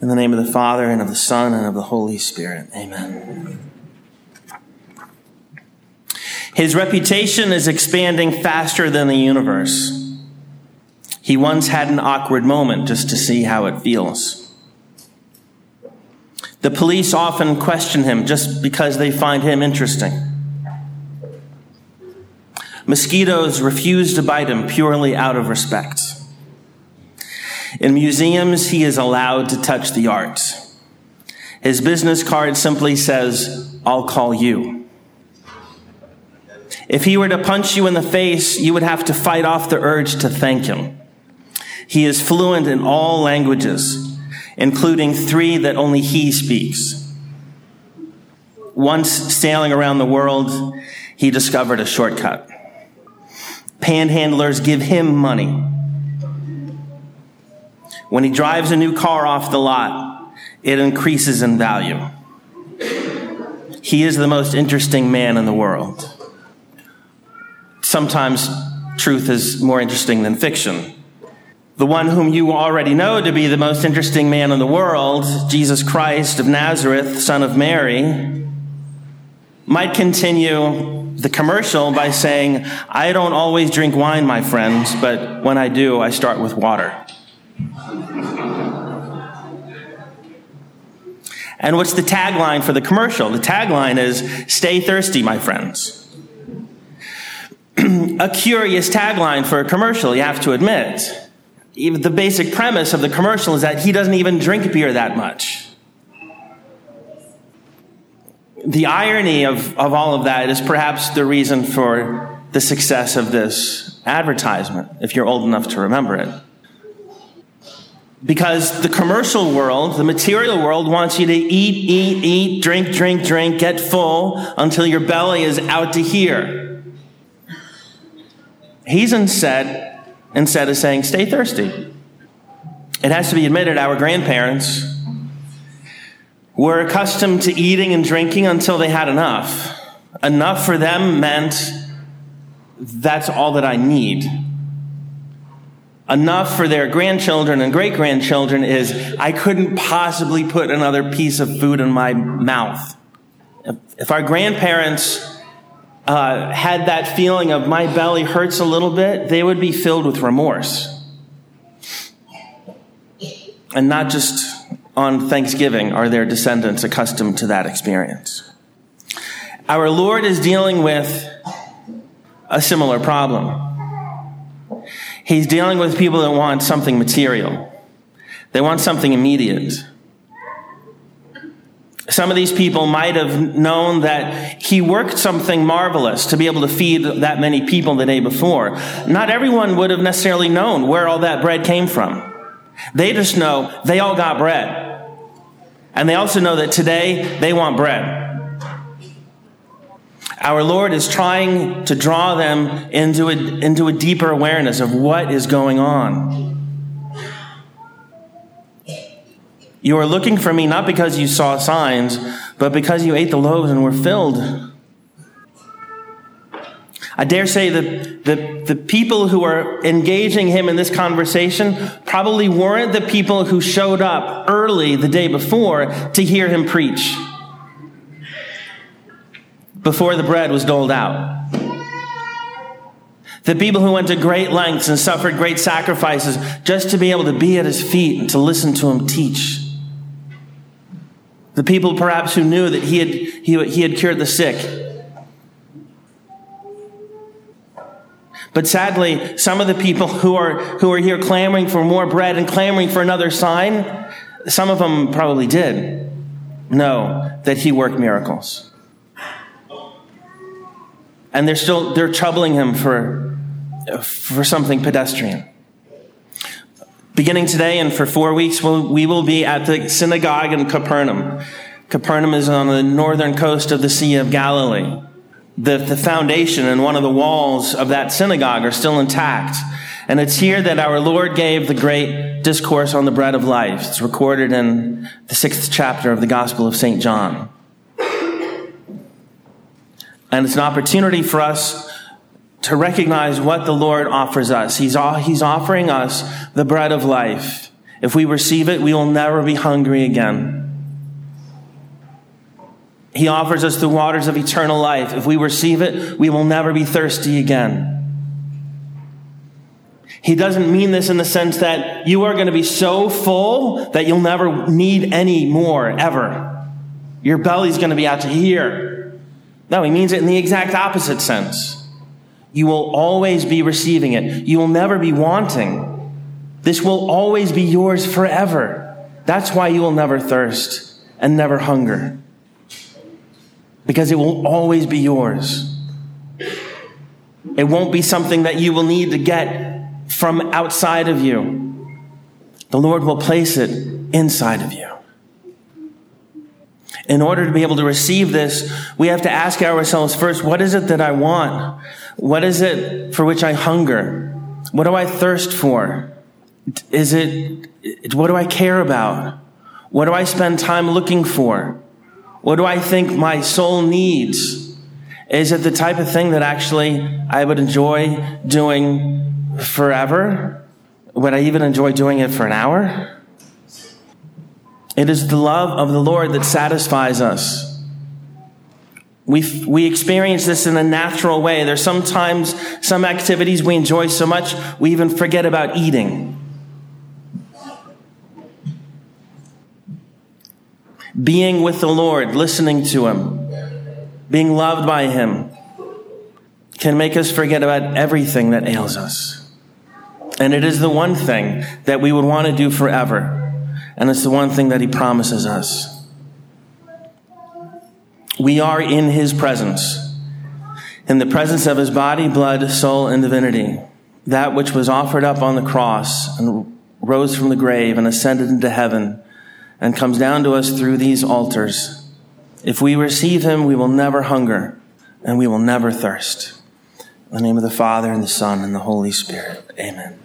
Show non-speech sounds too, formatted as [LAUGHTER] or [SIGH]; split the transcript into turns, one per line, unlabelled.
In the name of the Father, and of the Son, and of the Holy Spirit. Amen. His reputation is expanding faster than the universe. He once had an awkward moment just to see how it feels. The police often question him just because they find him interesting. Mosquitoes refuse to bite him purely out of respect. In museums, he is allowed to touch the art. His business card simply says, I'll call you. If he were to punch you in the face, you would have to fight off the urge to thank him. He is fluent in all languages, including three that only he speaks. Once sailing around the world, he discovered a shortcut. Panhandlers give him money when he drives a new car off the lot, it increases in value. He is the most interesting man in the world. Sometimes truth is more interesting than fiction. The one whom you already know to be the most interesting man in the world, Jesus Christ of Nazareth, son of Mary, might continue the commercial by saying, I don't always drink wine, my friends, but when I do, I start with water. And what's the tagline for the commercial? The tagline is Stay thirsty, my friends. [CLEARS THROAT] a curious tagline for a commercial, you have to admit. Even the basic premise of the commercial is that he doesn't even drink beer that much. The irony of, of all of that is perhaps the reason for the success of this advertisement, if you're old enough to remember it. Because the commercial world, the material world wants you to eat, eat, eat, drink, drink, drink, get full until your belly is out to here. He's instead, instead of saying, stay thirsty. It has to be admitted, our grandparents were accustomed to eating and drinking until they had enough. Enough for them meant that's all that I need enough for their grandchildren and great grandchildren is I couldn't possibly put another piece of food in my mouth. If, our grandparents uh, had that feeling of my belly hurts a little bit, they would be filled with remorse. And not just on Thanksgiving are their descendants accustomed to that experience. Our Lord is dealing with a similar problem. He's dealing with people that want something material. They want something immediate. Some of these people might have known that he worked something marvelous to be able to feed that many people the day before. Not everyone would have necessarily known where all that bread came from. They just know they all got bread. And they also know that today they want bread. Our Lord is trying to draw them into a, into a deeper awareness of what is going on. You are looking for me not because you saw signs, but because you ate the loaves and were filled. I dare say that the, the people who are engaging him in this conversation probably weren't the people who showed up early the day before to hear him preach before the bread was doled out. The people who went to great lengths and suffered great sacrifices just to be able to be at his feet and to listen to him teach. The people perhaps who knew that he had, he, he had cured the sick. But sadly, some of the people who are, who are here clamoring for more bread and clamoring for another sign, some of them probably did know that he worked miracles and they're still they're troubling him for for something pedestrian. Beginning today and for four weeks, we'll, we will be at the synagogue in Capernaum. Capernaum is on the northern coast of the Sea of Galilee. The, the foundation and one of the walls of that synagogue are still intact. And it's here that our Lord gave the great discourse on the bread of life. It's recorded in the sixth chapter of the Gospel of St. John. And it's an opportunity for us to recognize what the Lord offers us. He's, he's offering us the bread of life. If we receive it, we will never be hungry again. He offers us the waters of eternal life. If we receive it, we will never be thirsty again. He doesn't mean this in the sense that you are going to be so full that you'll never need any more ever. Your belly's going to be out to here. No, he means it in the exact opposite sense. You will always be receiving it. You will never be wanting. This will always be yours forever. That's why you will never thirst and never hunger. Because it will always be yours. It won't be something that you will need to get from outside of you. The Lord will place it inside of you. In order to be able to receive this, we have to ask ourselves first, what is it that I want? What is it for which I hunger? What do I thirst for? Is it, what do I care about? What do I spend time looking for? What do I think my soul needs? Is it the type of thing that actually I would enjoy doing forever? Would I even enjoy doing it for an hour? It is the love of the Lord that satisfies us. We, we experience this in a natural way. There's sometimes some activities we enjoy so much, we even forget about eating. Being with the Lord, listening to Him, being loved by Him, can make us forget about everything that ails us. And it is the one thing that we would want to do forever. And it's the one thing that he promises us. We are in his presence, in the presence of his body, blood, soul, and divinity. That which was offered up on the cross and rose from the grave and ascended into heaven and comes down to us through these altars. If we receive him, we will never hunger and we will never thirst. In the name of the Father and the Son and the Holy Spirit. Amen.